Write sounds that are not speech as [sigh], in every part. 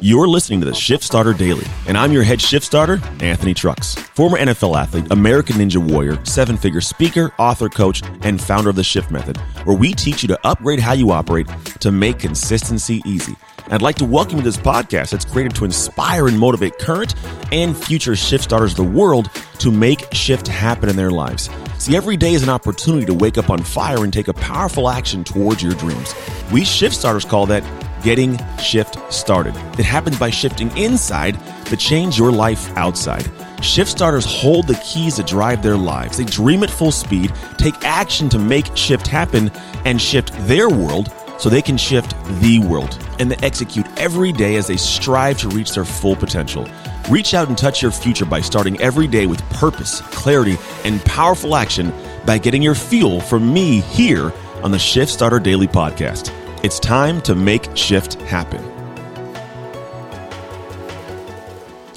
You're listening to the Shift Starter Daily, and I'm your head shift starter, Anthony Trucks. Former NFL athlete, American Ninja Warrior, seven figure speaker, author, coach, and founder of the Shift Method, where we teach you to upgrade how you operate to make consistency easy. I'd like to welcome you to this podcast that's created to inspire and motivate current and future shift starters of the world to make shift happen in their lives. See, every day is an opportunity to wake up on fire and take a powerful action towards your dreams. We shift starters call that getting shift started. It happens by shifting inside to change your life outside. Shift starters hold the keys to drive their lives. They dream at full speed, take action to make shift happen, and shift their world so they can shift the world. And they execute every day as they strive to reach their full potential. Reach out and touch your future by starting every day with purpose, clarity, and powerful action by getting your fuel from me here on the Shift Starter Daily Podcast. It's time to make shift happen.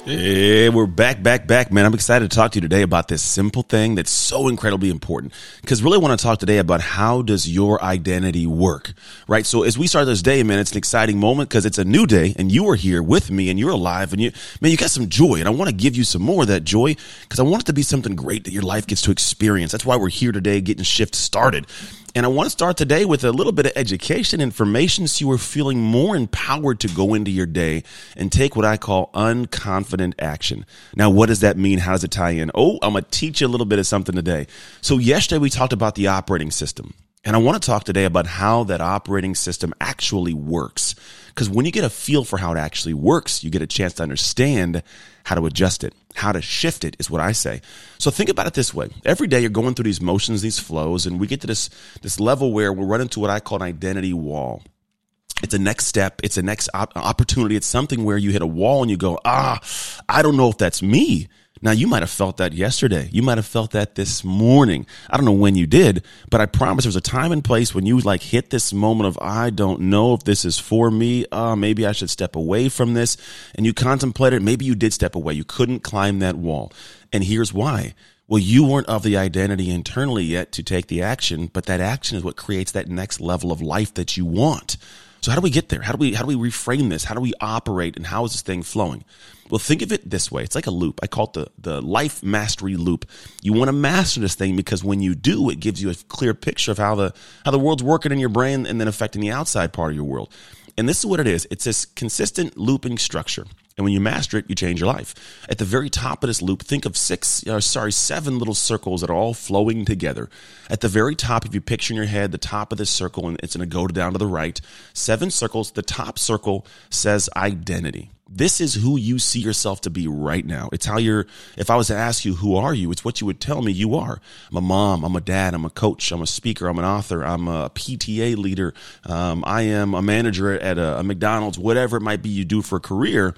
Hey, we're back, back, back, man. I'm excited to talk to you today about this simple thing that's so incredibly important. Because really, want to talk today about how does your identity work, right? So as we start this day, man, it's an exciting moment because it's a new day, and you are here with me, and you're alive, and you, man, you got some joy, and I want to give you some more of that joy because I want it to be something great that your life gets to experience. That's why we're here today, getting shift started. And I want to start today with a little bit of education information so you are feeling more empowered to go into your day and take what I call unconfident action. Now, what does that mean? How does it tie in? Oh, I'm going to teach you a little bit of something today. So, yesterday we talked about the operating system. And I want to talk today about how that operating system actually works. Because when you get a feel for how it actually works, you get a chance to understand how to adjust it, how to shift it is what I say. So think about it this way. Every day you're going through these motions, these flows, and we get to this, this level where we're running to what I call an identity wall. It's a next step. It's a next op- opportunity. It's something where you hit a wall and you go, ah, I don't know if that's me. Now, you might have felt that yesterday. You might have felt that this morning. I don't know when you did, but I promise there's a time and place when you like hit this moment of, I don't know if this is for me. Uh, maybe I should step away from this. And you contemplated, maybe you did step away. You couldn't climb that wall. And here's why. Well, you weren't of the identity internally yet to take the action, but that action is what creates that next level of life that you want. So how do we get there? How do we how do we reframe this? How do we operate and how is this thing flowing? Well, think of it this way. It's like a loop. I call it the, the life mastery loop. You want to master this thing because when you do, it gives you a clear picture of how the how the world's working in your brain and then affecting the outside part of your world. And this is what it is. It's this consistent looping structure. And when you master it, you change your life. At the very top of this loop, think of six, uh, sorry, seven little circles that are all flowing together. At the very top, if you picture in your head the top of this circle, and it's going to go down to the right, seven circles. The top circle says identity. This is who you see yourself to be right now. It's how you're, if I was to ask you, who are you? It's what you would tell me you are. I'm a mom. I'm a dad. I'm a coach. I'm a speaker. I'm an author. I'm a PTA leader. Um, I am a manager at a, a McDonald's, whatever it might be you do for a career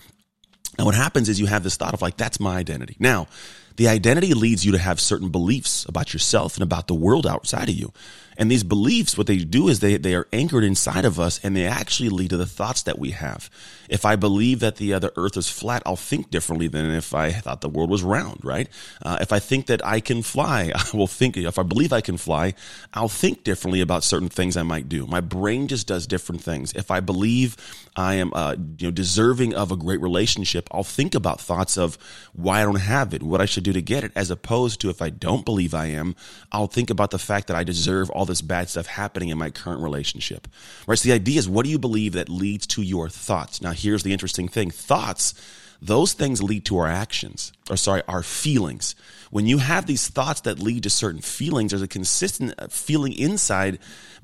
and what happens is you have this thought of like, that's my identity. Now, the identity leads you to have certain beliefs about yourself and about the world outside of you. And these beliefs, what they do is they, they are anchored inside of us and they actually lead to the thoughts that we have. If I believe that the, uh, the earth is flat, I'll think differently than if I thought the world was round, right? Uh, if I think that I can fly, [laughs] I will think, if I believe I can fly, I'll think differently about certain things I might do. My brain just does different things. If I believe I am, uh, you know, deserving of a great relationship, I'll think about thoughts of why I don't have it, what I should do to get it, as opposed to if I don't believe I am, I'll think about the fact that I deserve all this bad stuff happening in my current relationship. Right? So the idea is what do you believe that leads to your thoughts? Now, here's the interesting thing thoughts, those things lead to our actions, or sorry, our feelings. When you have these thoughts that lead to certain feelings, there's a consistent uh, feeling inside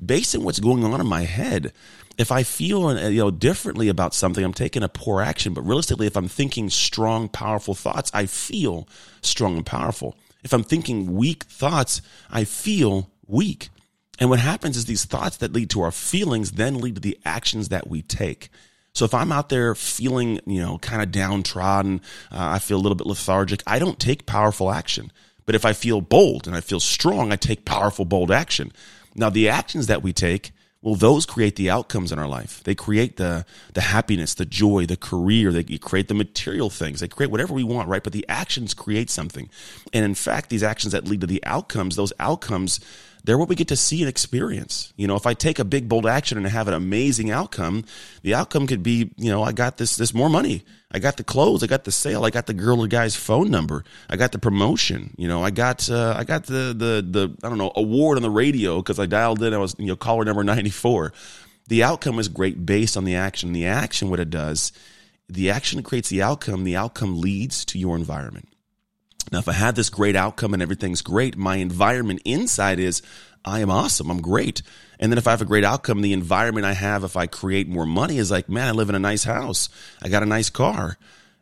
based on what's going on in my head. If I feel uh, you know differently about something, I'm taking a poor action. But realistically, if I'm thinking strong, powerful thoughts, I feel strong and powerful. If I'm thinking weak thoughts, I feel weak. And what happens is these thoughts that lead to our feelings then lead to the actions that we take. So if I'm out there feeling, you know, kind of downtrodden, uh, I feel a little bit lethargic, I don't take powerful action. But if I feel bold and I feel strong, I take powerful, bold action. Now, the actions that we take, well, those create the outcomes in our life. They create the, the happiness, the joy, the career. They create the material things. They create whatever we want, right? But the actions create something. And in fact, these actions that lead to the outcomes, those outcomes they're what we get to see and experience. You know, if I take a big bold action and have an amazing outcome, the outcome could be, you know, I got this this more money. I got the clothes, I got the sale, I got the girl or guy's phone number, I got the promotion, you know, I got uh, I got the the the I don't know, award on the radio because I dialed in I was, you know, caller number 94. The outcome is great based on the action. The action what it does, the action creates the outcome, the outcome leads to your environment. Now, if I had this great outcome and everything's great, my environment inside is I am awesome. I'm great. And then if I have a great outcome, the environment I have, if I create more money, is like, man, I live in a nice house. I got a nice car.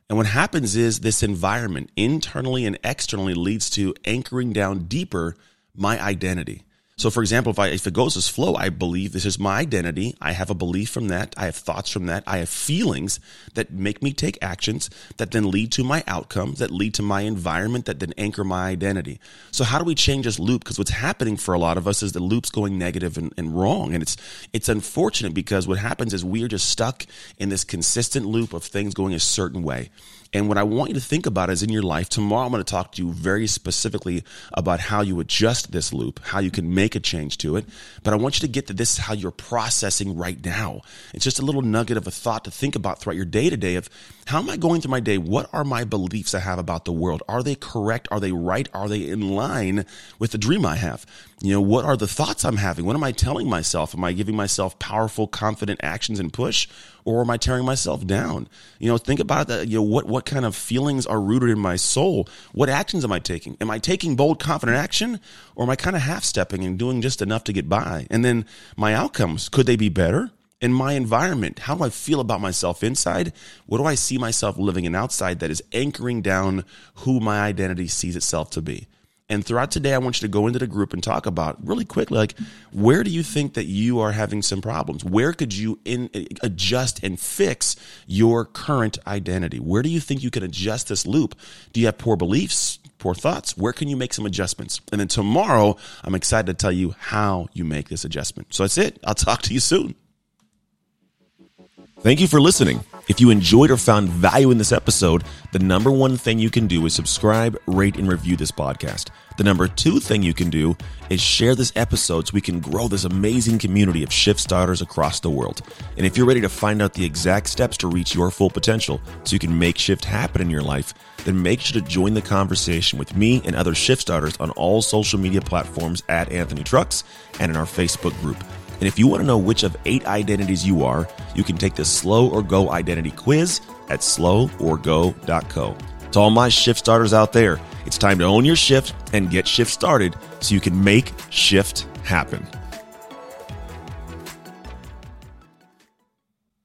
And what happens is this environment internally and externally leads to anchoring down deeper my identity. So, for example, if I if it goes as flow, I believe this is my identity. I have a belief from that. I have thoughts from that. I have feelings that make me take actions that then lead to my outcomes, that lead to my environment, that then anchor my identity. So, how do we change this loop? Because what's happening for a lot of us is the loop's going negative and, and wrong, and it's it's unfortunate because what happens is we are just stuck in this consistent loop of things going a certain way. And what I want you to think about is in your life, tomorrow I'm going to talk to you very specifically about how you adjust this loop, how you can make a change to it. But I want you to get to this how you're processing right now. It's just a little nugget of a thought to think about throughout your day to day of how am I going through my day? What are my beliefs I have about the world? Are they correct? Are they right? Are they in line with the dream I have? You know, what are the thoughts I'm having? What am I telling myself? Am I giving myself powerful, confident actions and push? Or am I tearing myself down? You know, think about that. You know, what, what kind of feelings are rooted in my soul? What actions am I taking? Am I taking bold, confident action? Or am I kind of half stepping and doing just enough to get by? And then my outcomes, could they be better? in my environment? How do I feel about myself inside? What do I see myself living in outside that is anchoring down who my identity sees itself to be? And throughout today, I want you to go into the group and talk about really quickly, like, where do you think that you are having some problems? Where could you in, adjust and fix your current identity? Where do you think you can adjust this loop? Do you have poor beliefs, poor thoughts? Where can you make some adjustments? And then tomorrow, I'm excited to tell you how you make this adjustment. So that's it. I'll talk to you soon. Thank you for listening. If you enjoyed or found value in this episode, the number one thing you can do is subscribe, rate, and review this podcast. The number two thing you can do is share this episode so we can grow this amazing community of shift starters across the world. And if you're ready to find out the exact steps to reach your full potential so you can make shift happen in your life, then make sure to join the conversation with me and other shift starters on all social media platforms at Anthony Trucks and in our Facebook group. And if you want to know which of eight identities you are, you can take the Slow or Go identity quiz at sloworgo.co. To all my shift starters out there, it's time to own your shift and get shift started so you can make shift happen.